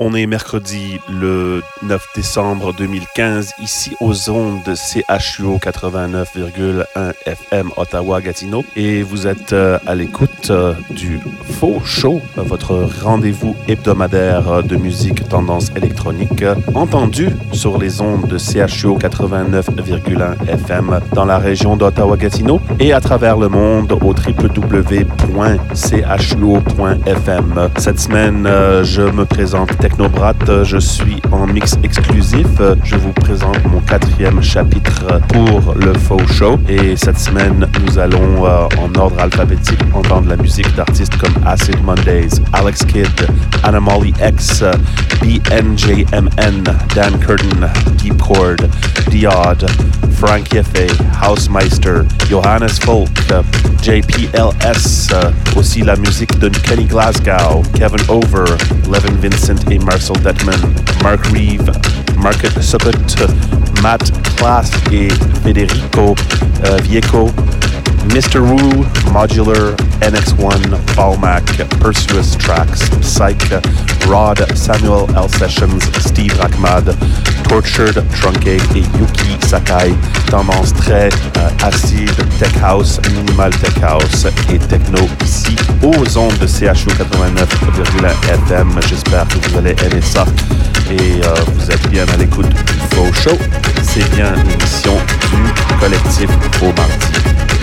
On est mercredi le 9 décembre 2015, ici aux ondes de CHUO 89,1 FM Ottawa-Gatineau. Et vous êtes euh, à l'écoute euh, du Faux Show, votre rendez-vous hebdomadaire de musique tendance électronique, entendu sur les ondes de CHUO 89,1 FM dans la région d'Ottawa-Gatineau et à travers le monde au www.chuo.fm. Cette semaine, euh, je me présente Technobrat. Je suis en mix exclusif. Je vous présente mon quatrième chapitre pour le Faux Show. Et cette semaine, nous allons euh, en ordre alphabétique entendre la musique d'artistes comme Acid Mondays, Alex Kidd, Anomaly X, BNJMN, Dan Curtin, Deep Chord, Diod, Frank Yeffe, Housemeister, Johannes Folk, JPLS, aussi la musique de Kenny Glasgow, Kevin Over, Levin Vincent Marcel Detman, Mark Reeve, Market Sukkot, Matt Klaas et Federico uh, Vieco, Mr. Wu, Modular, NX1, Balmac, Persuas Tracks, Psych, Rod, Samuel L. Sessions, Steve Rachmad, Tortured, Truncate et Yuki Sakai. Tendance très euh, acide, tech house, minimal tech house et techno ici aux ondes de CHU 89,1 FM. J'espère que vous allez aimer ça et euh, vous êtes bien à l'écoute du Faux Show. C'est bien l'émission du collectif Faux Mardi.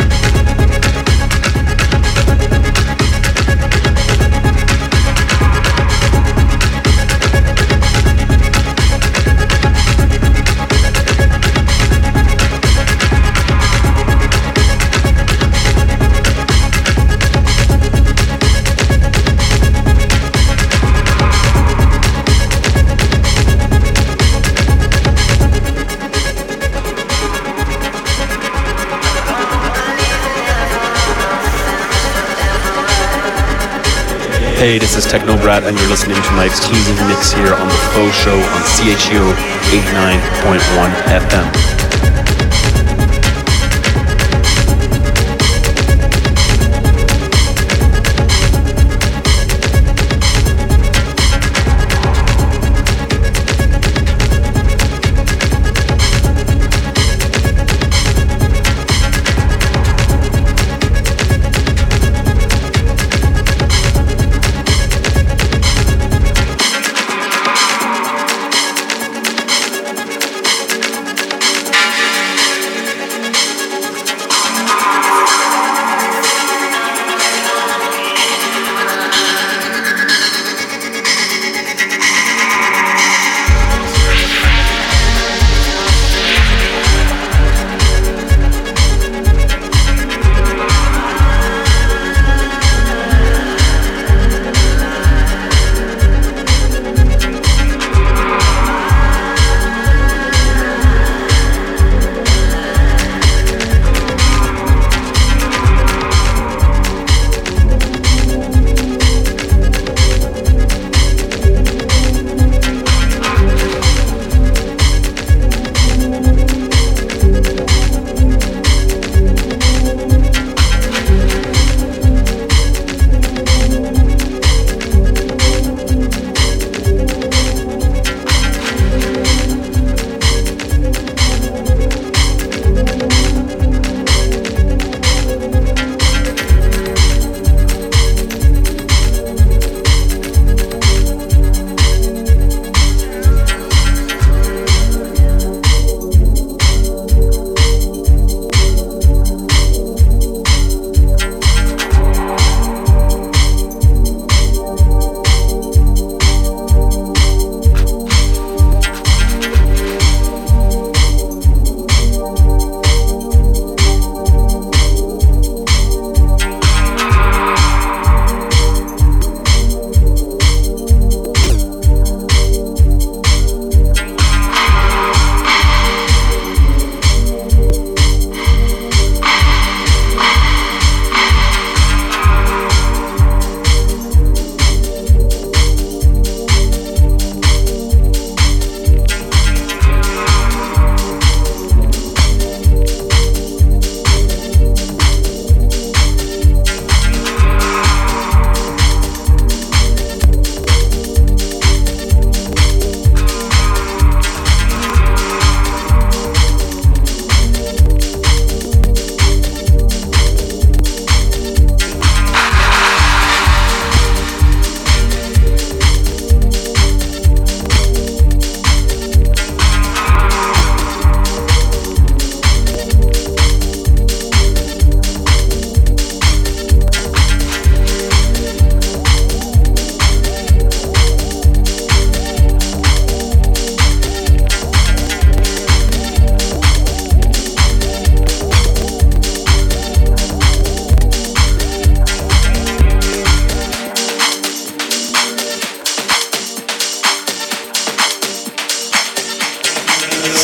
Hey, this is Techno Brad, and you're listening to my exclusive mix here on the Faux Show on CHU 89.1 FM.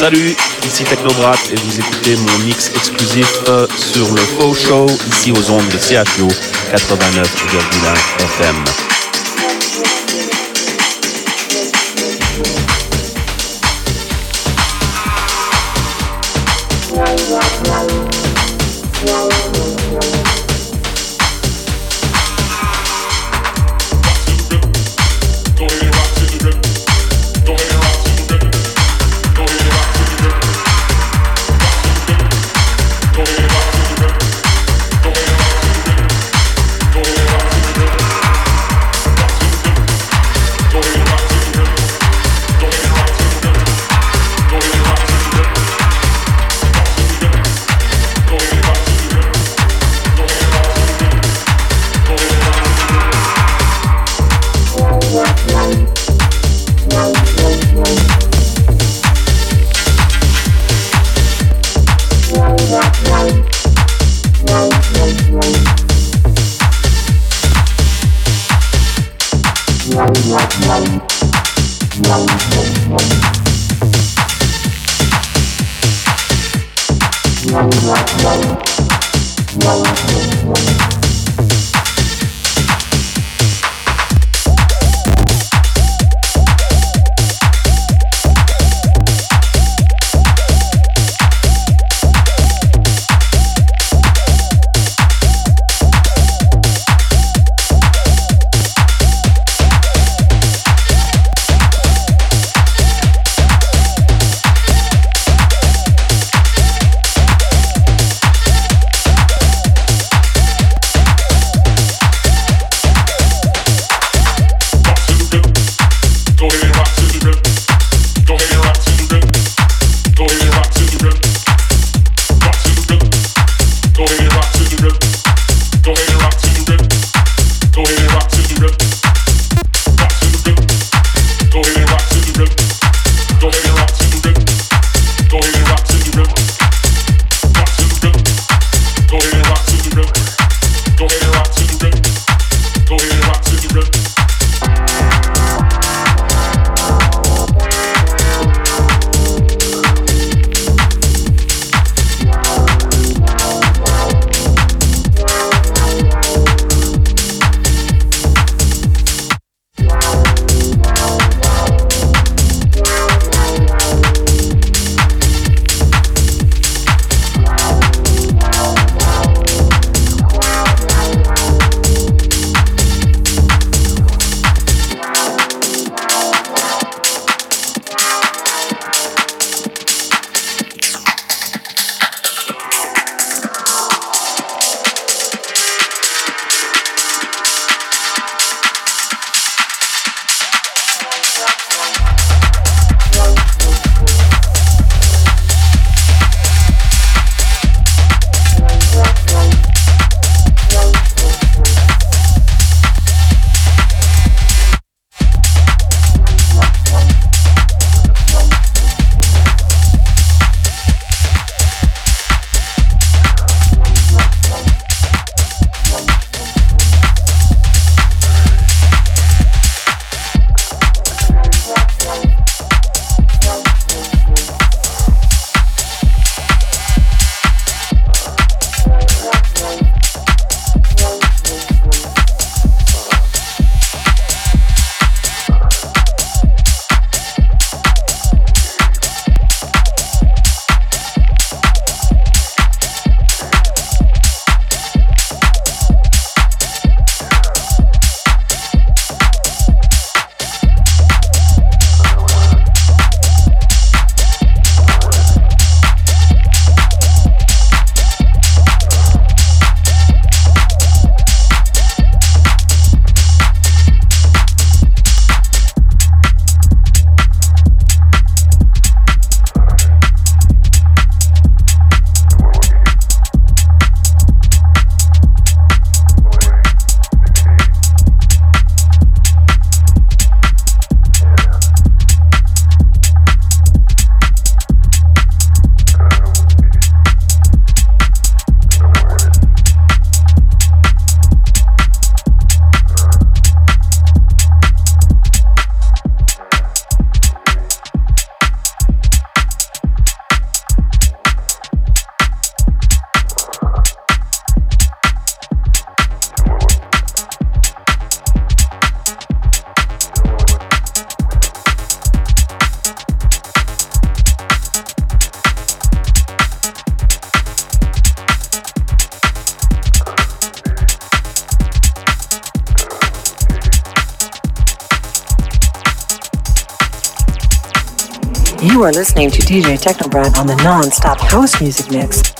Salut, ici Technobrat et vous écoutez mon mix exclusif euh, sur le Faux Show ici aux ondes de CHO 89,1 FM. You are listening to DJ Technobrad on the non-stop house music mix.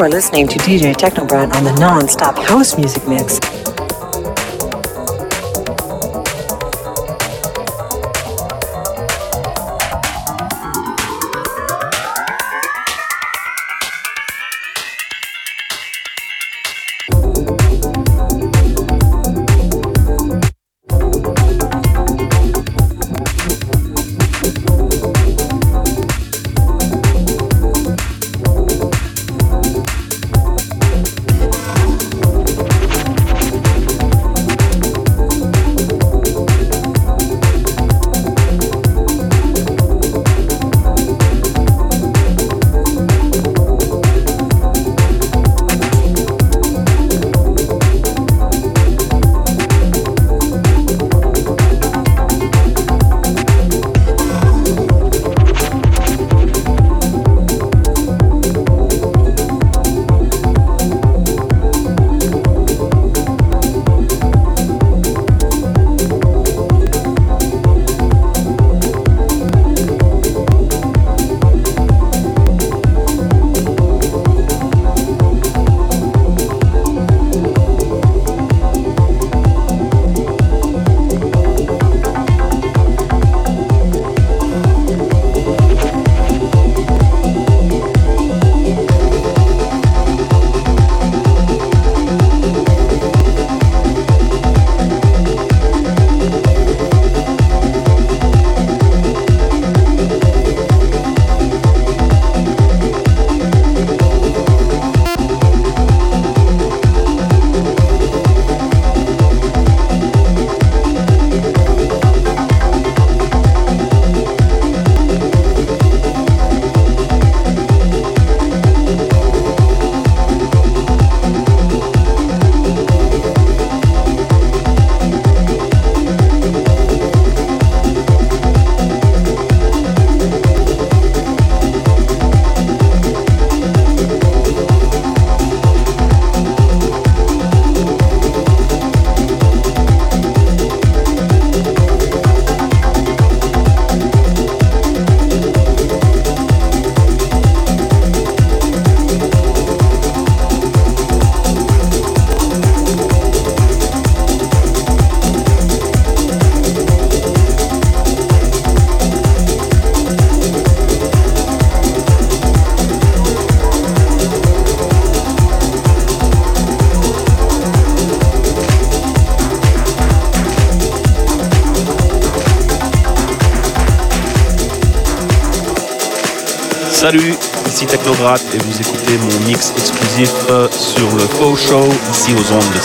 Are listening to DJ Technobrat on the non-stop house music mix.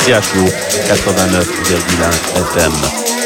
CHO 89,1 FM.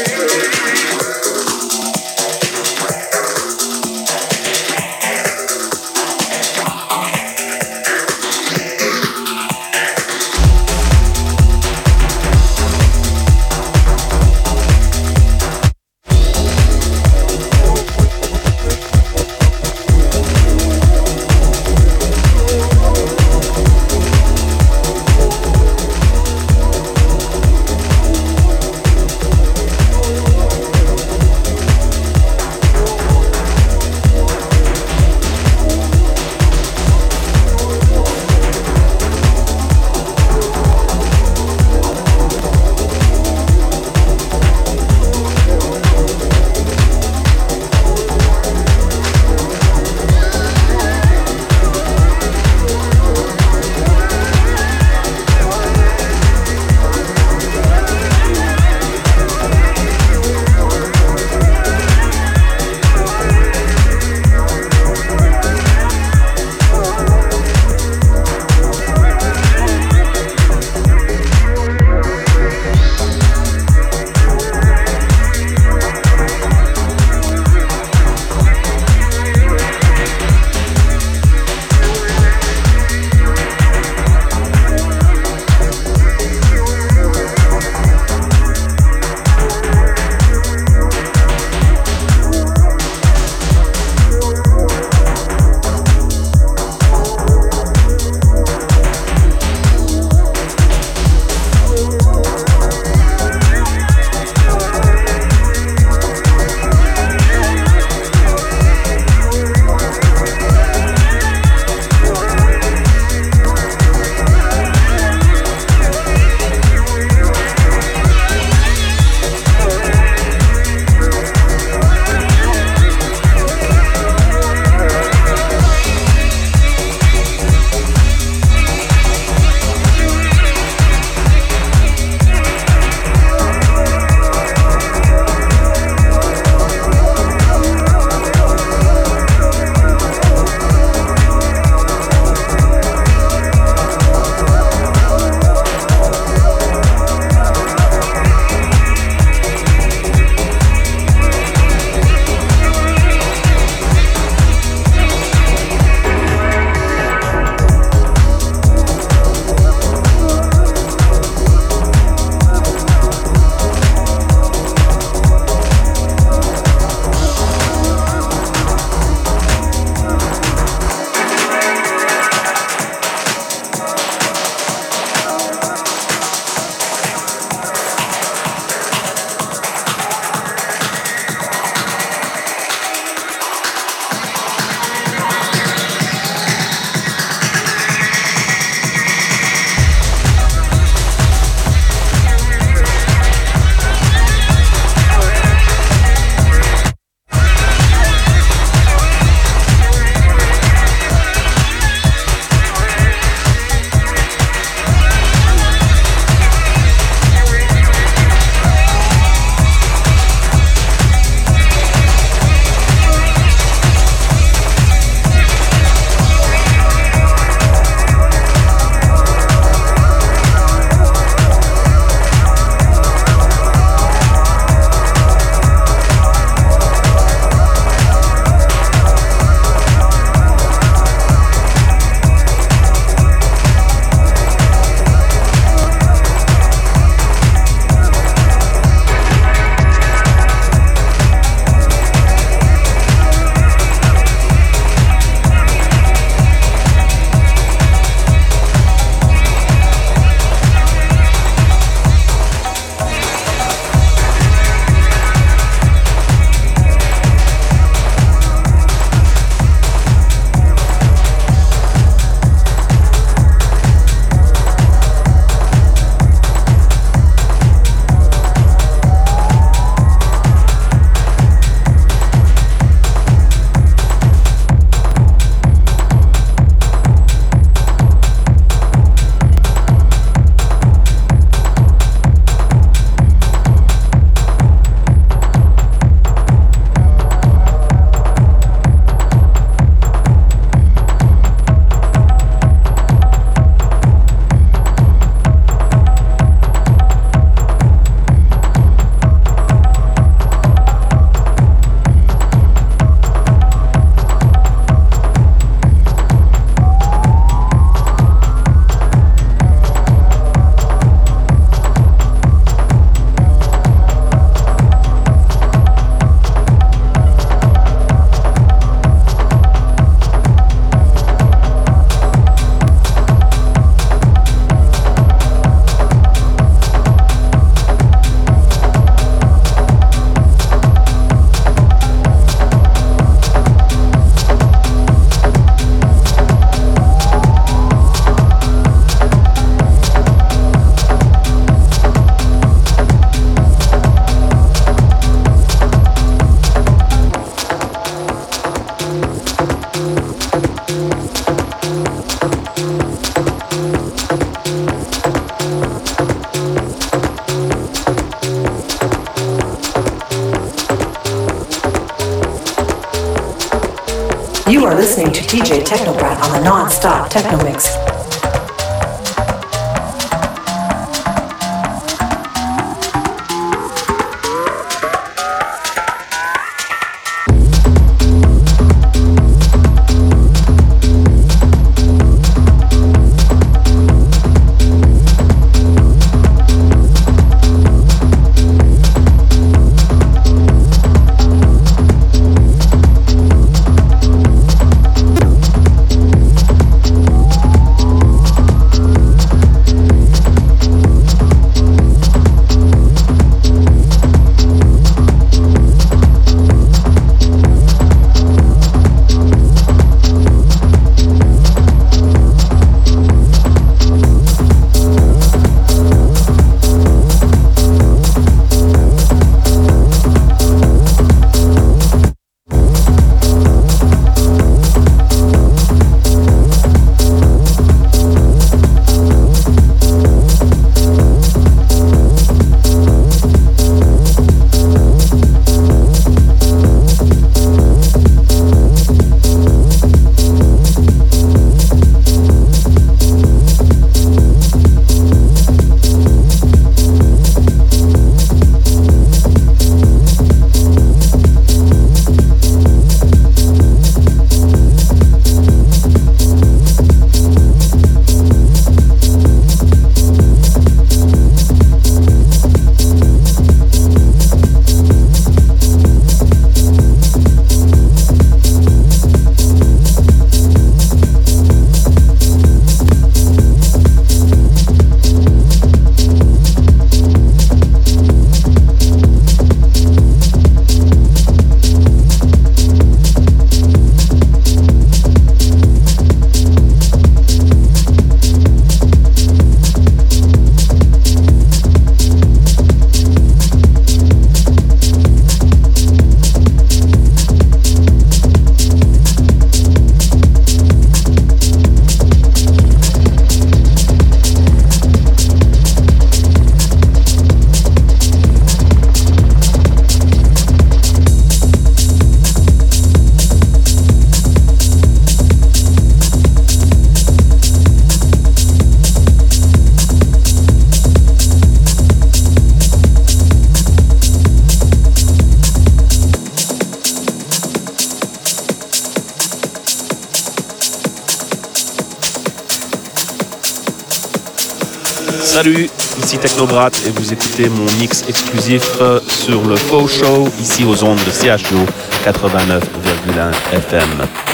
Et vous écoutez mon mix exclusif euh, sur le Faux Show ici aux ondes de CHO 89,1 FM.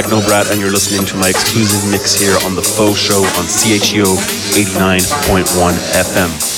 Hey, this is Techno Brad, and you're listening to my exclusive mix here on The Faux Show on CHEO 89.1 FM.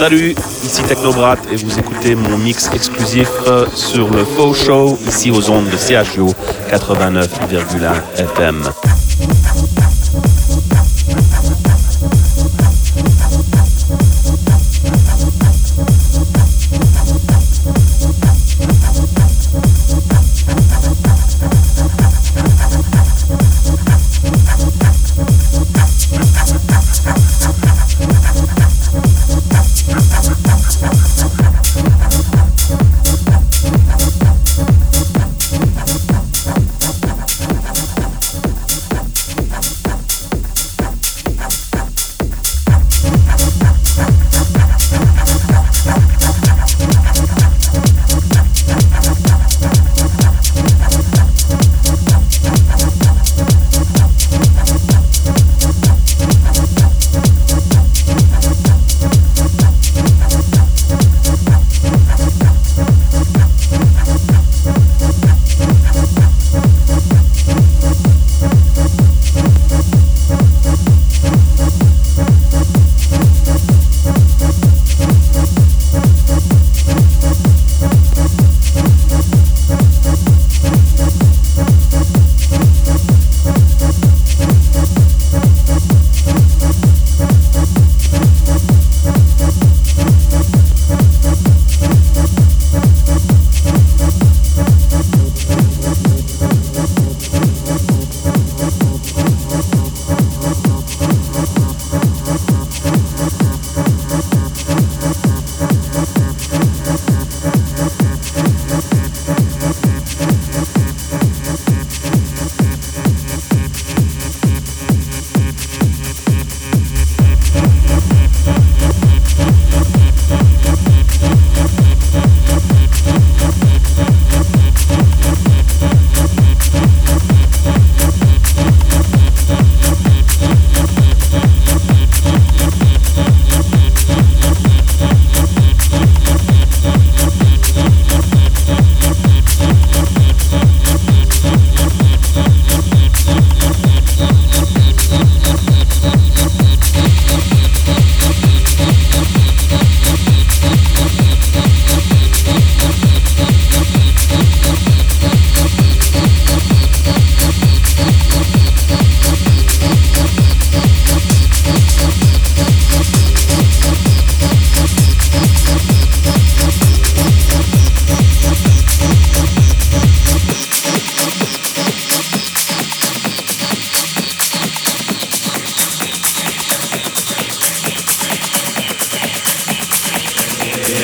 Salut, ici Technobrat et vous écoutez mon mix exclusif euh, sur le Faux Show ici aux ondes de CHU 89,1 FM.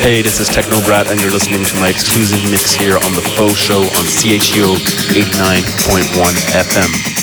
Hey, this is Technobrat, and you're listening to my exclusive mix here on The Faux Show on CHU 89.1 FM.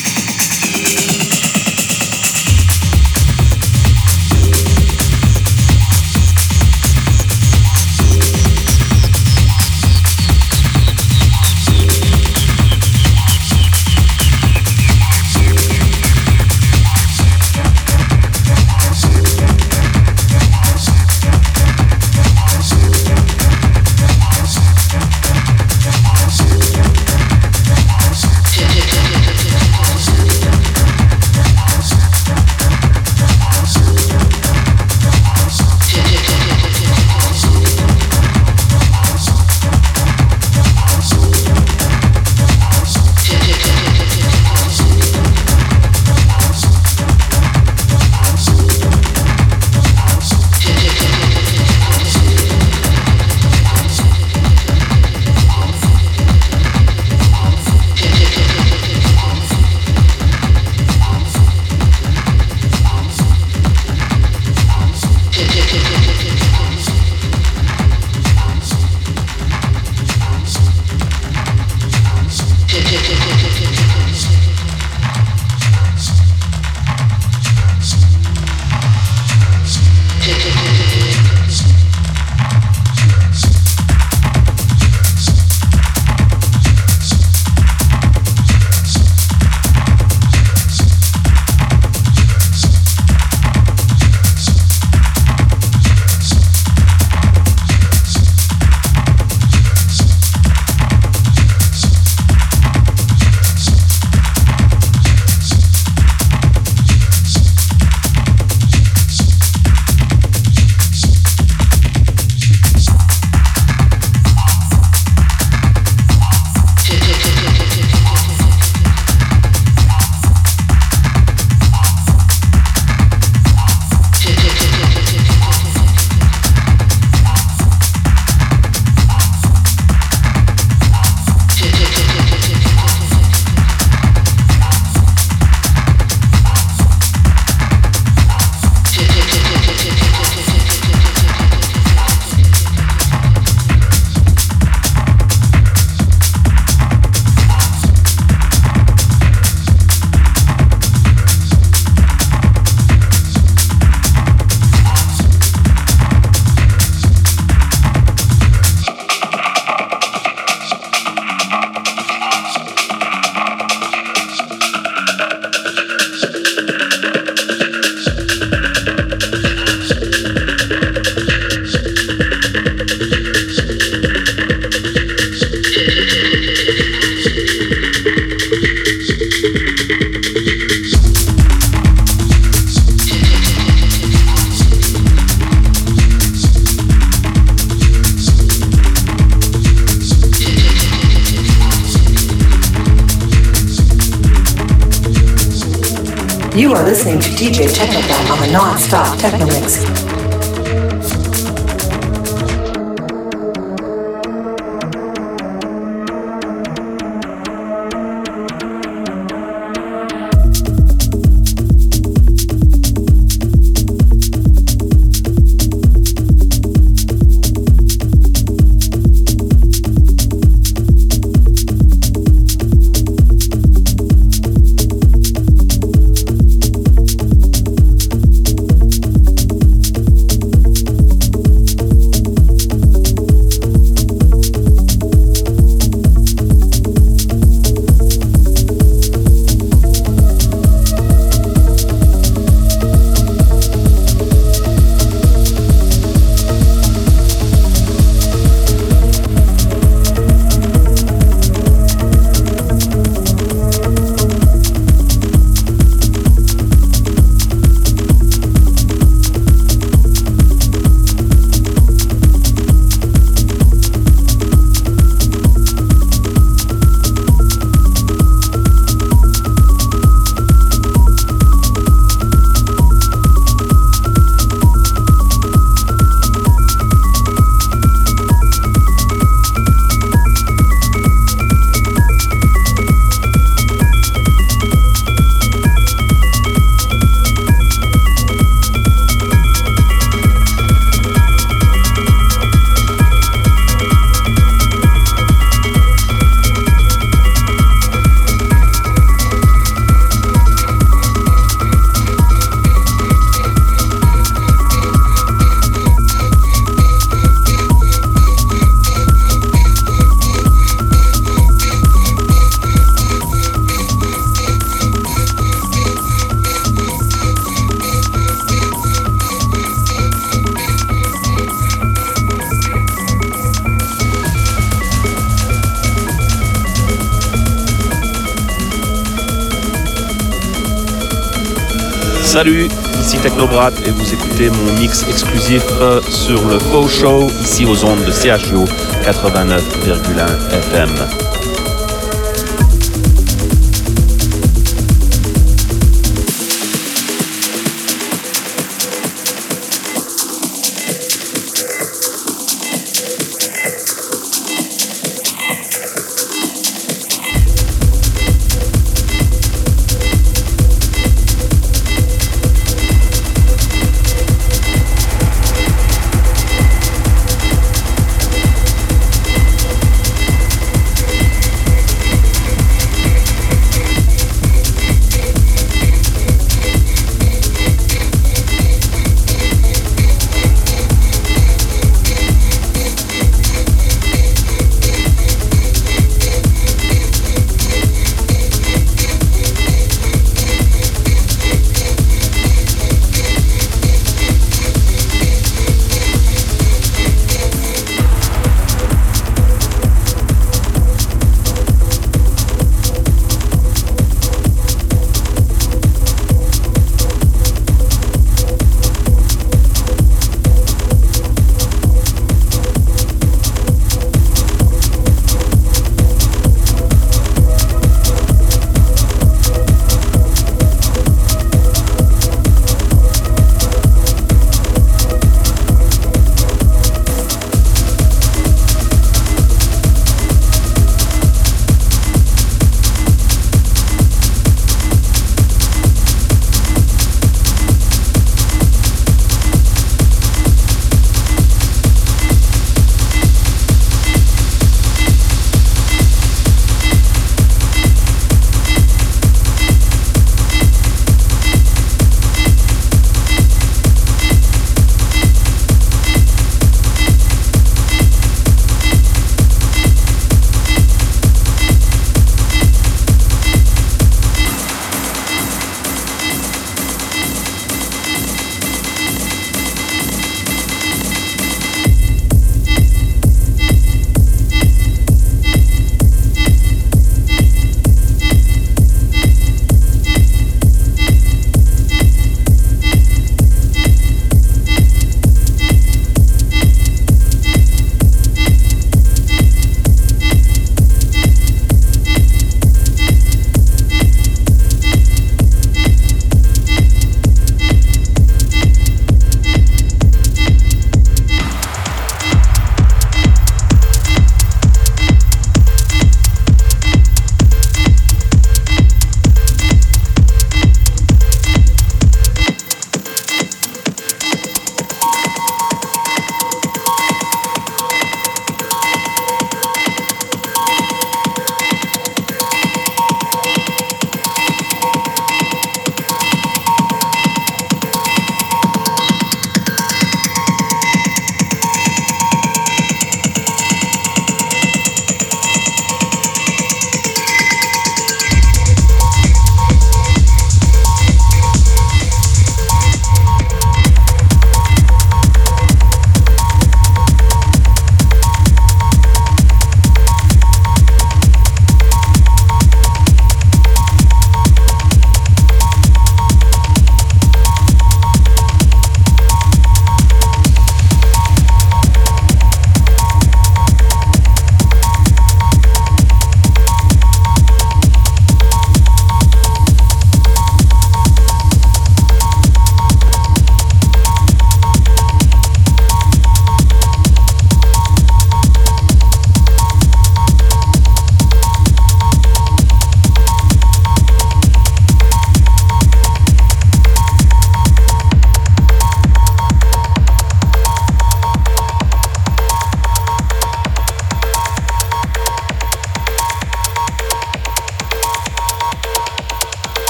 Salut, ici Technobrat et vous écoutez mon mix exclusif sur le Faux Show ici aux ondes de CHO 89,1 FM.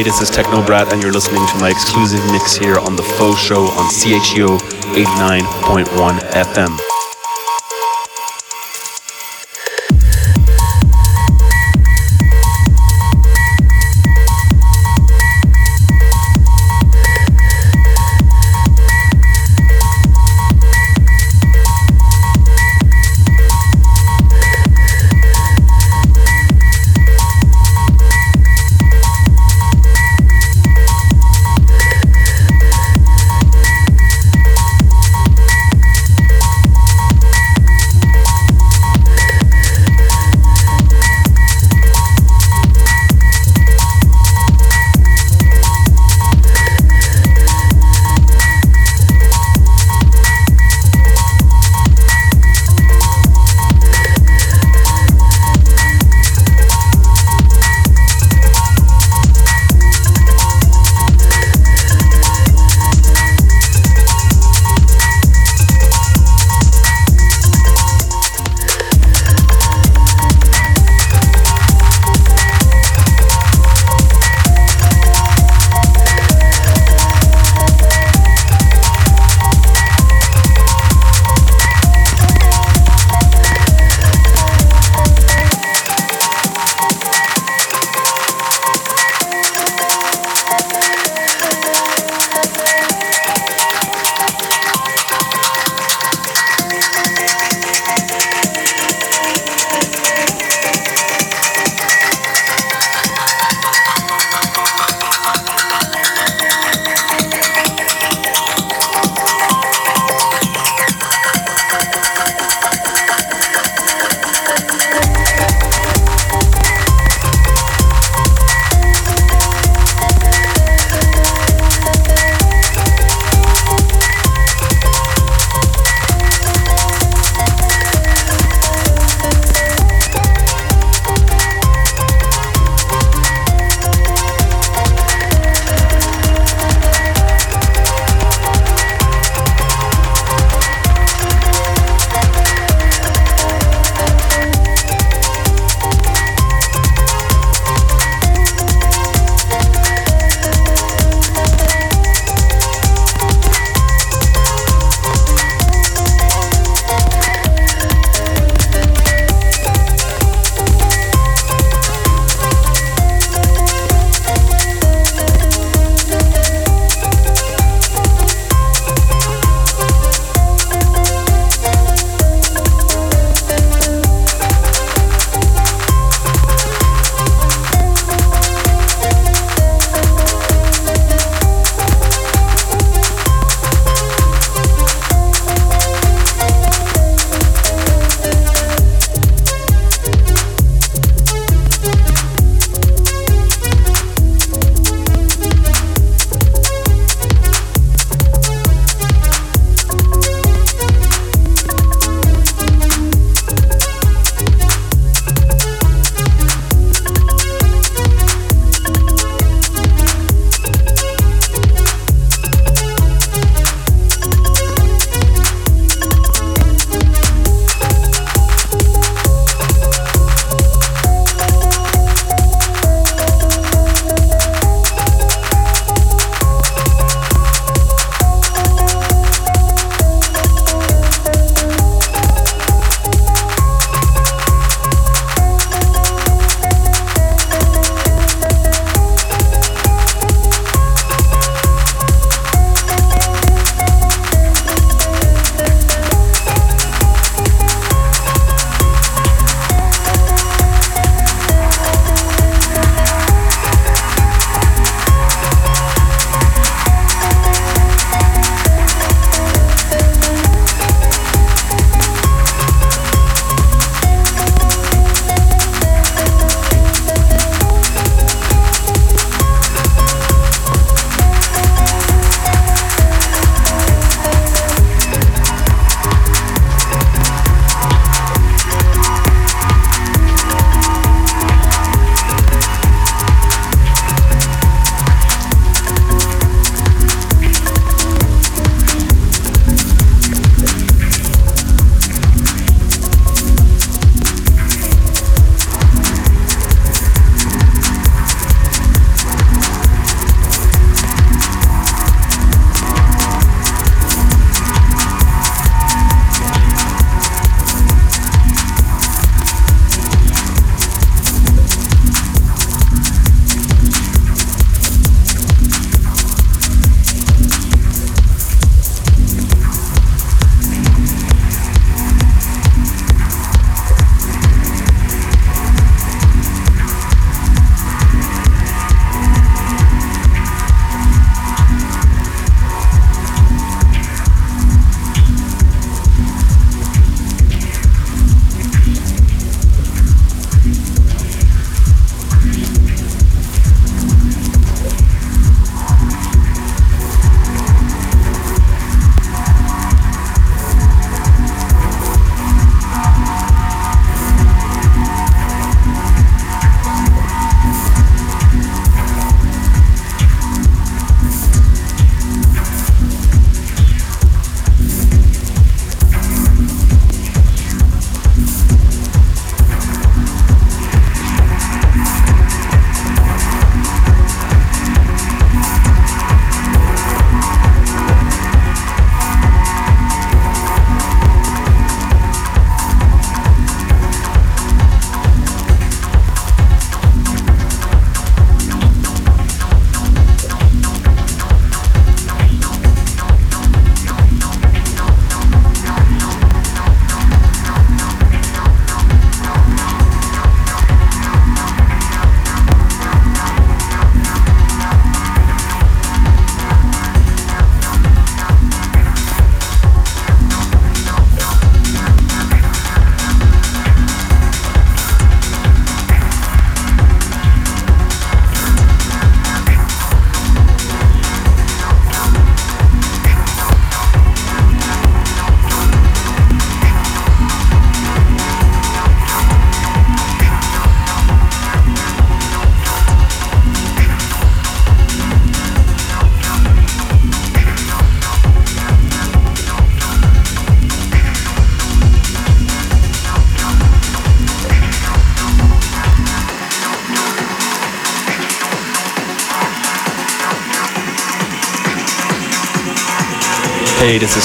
Hey, this is Techno Technobrat, and you're listening to my exclusive mix here on The Faux Show on CHEO 89.1 FM.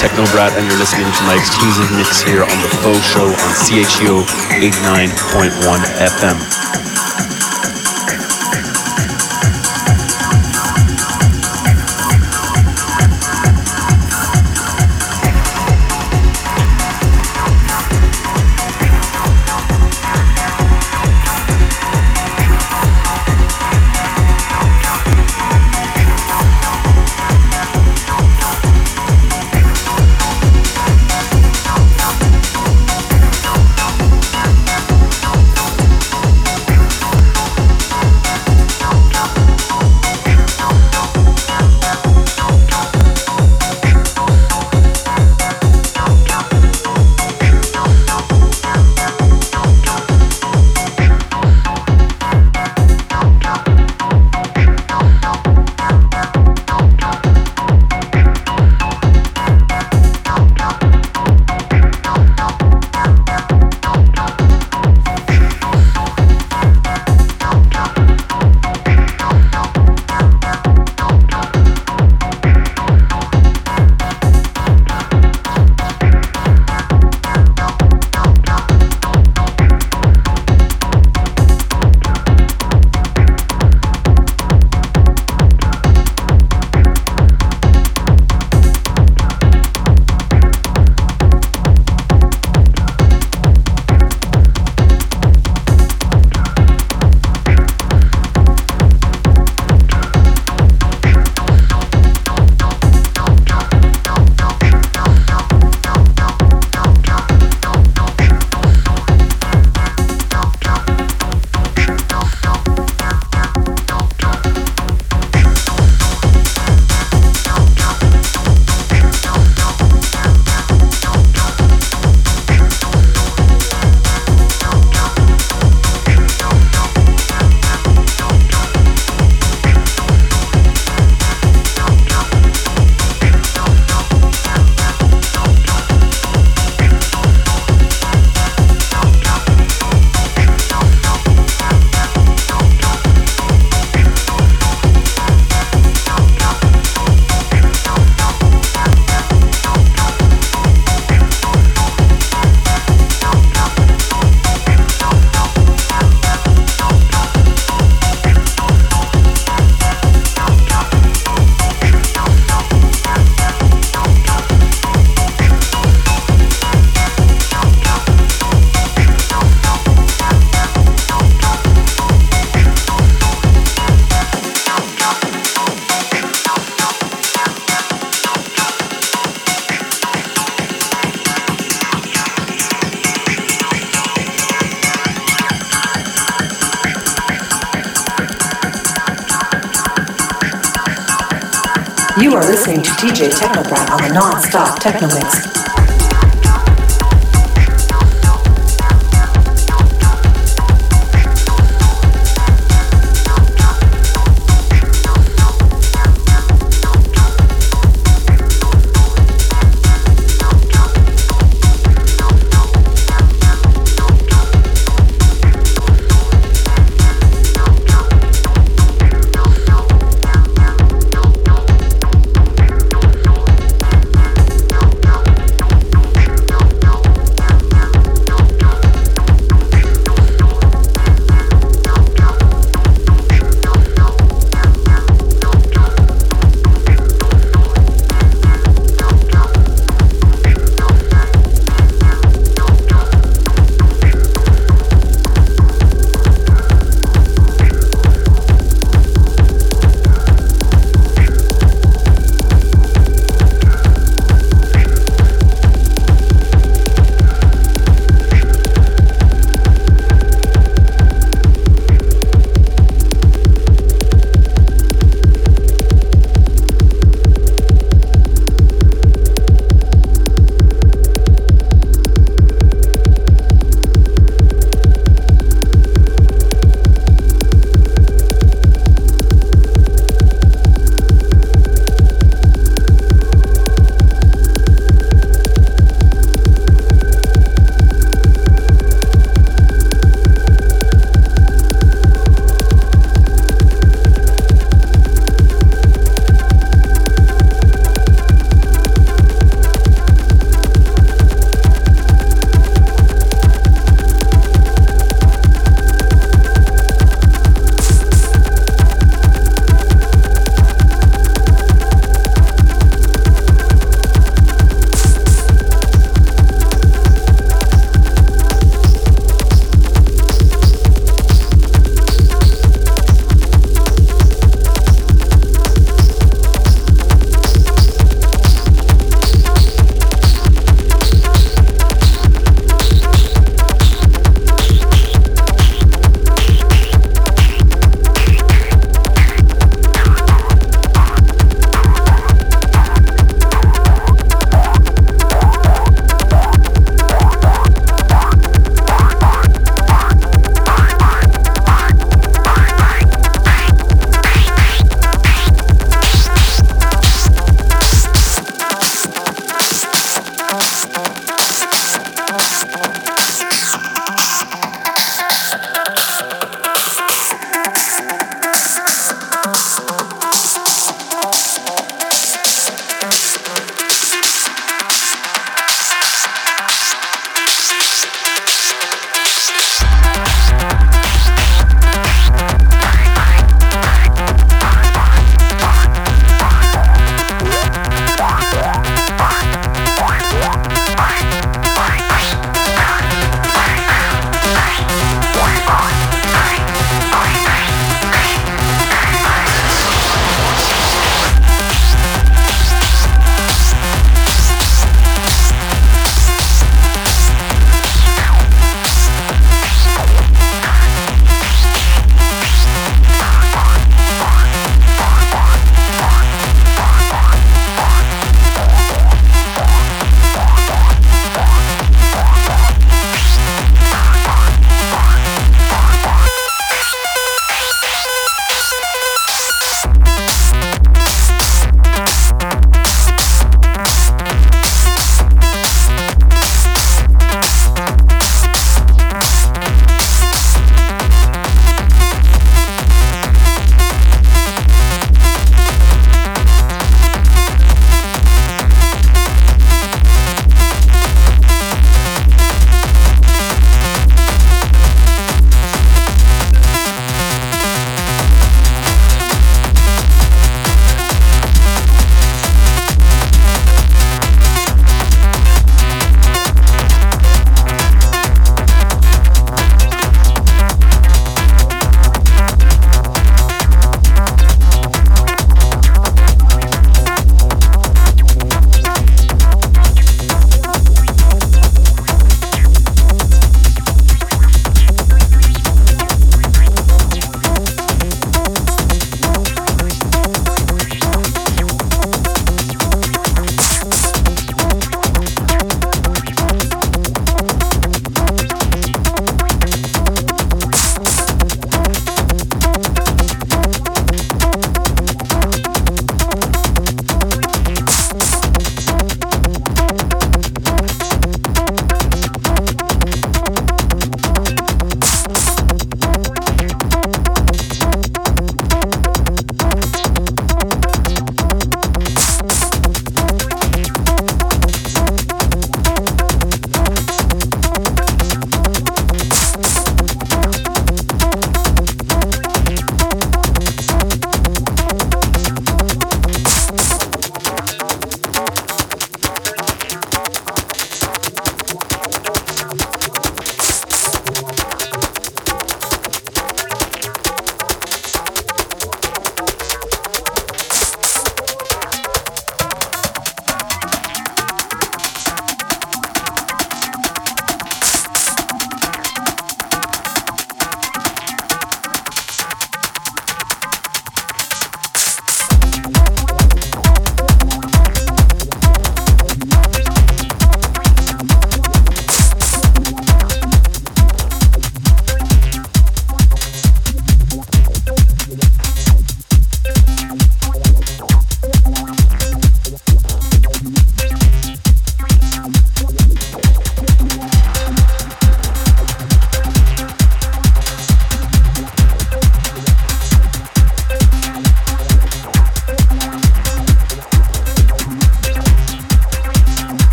Hey, this is Techno Brad, and you're listening to my exclusive mix here on the Faux Show on CHU 89.1 FM. Non-stop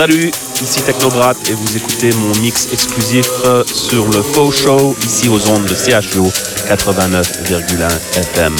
Salut, ici Technobrat et vous écoutez mon mix exclusif euh, sur le Faux Show ici aux ondes de CHO 89,1 FM.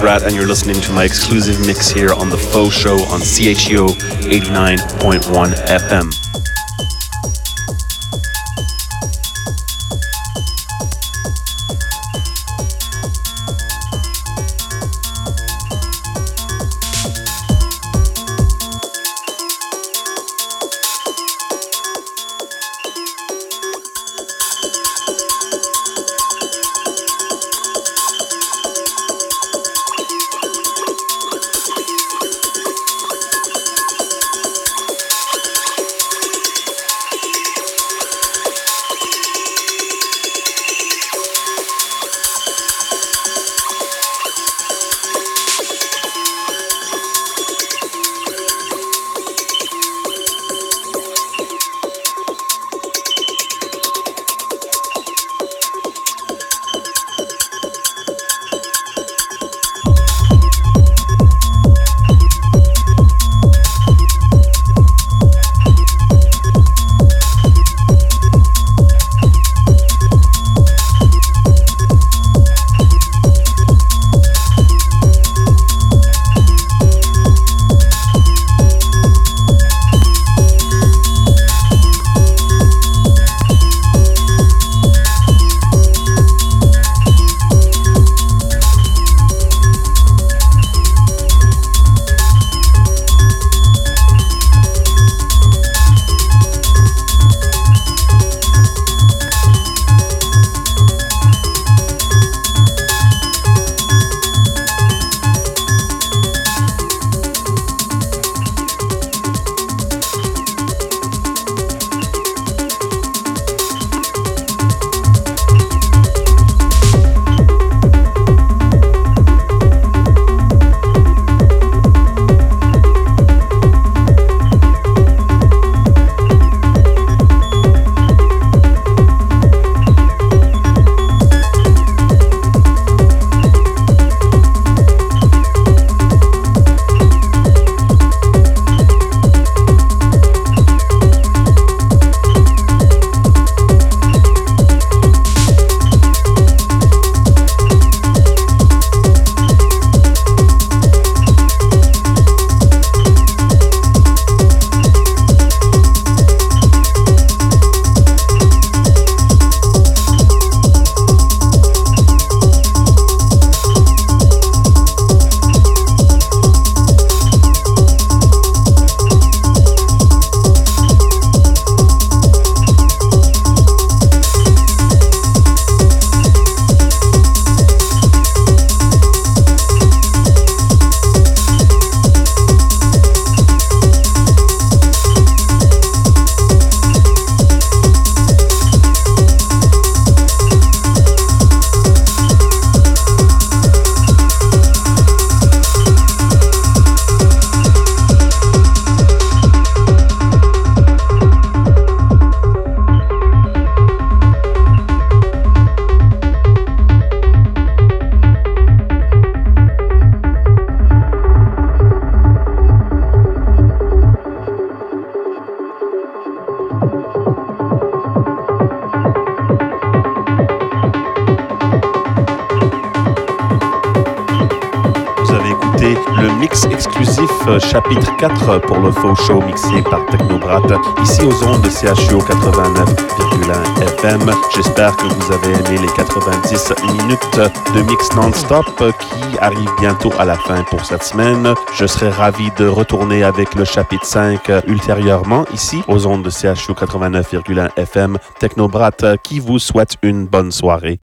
Technobrat, and you're listening to my exclusive mix here on The Faux Show on CHUO 89.1 FM. Chapitre 4 pour le faux show mixé par Technobrat, ici aux ondes de CHU 89,1 FM. J'espère que vous avez aimé les 90 minutes de mix non-stop qui arrive bientôt à la fin pour cette semaine. Je serai ravi de retourner avec le chapitre 5 ultérieurement ici aux ondes de CHU 89,1 FM. Technobrat qui vous souhaite une bonne soirée.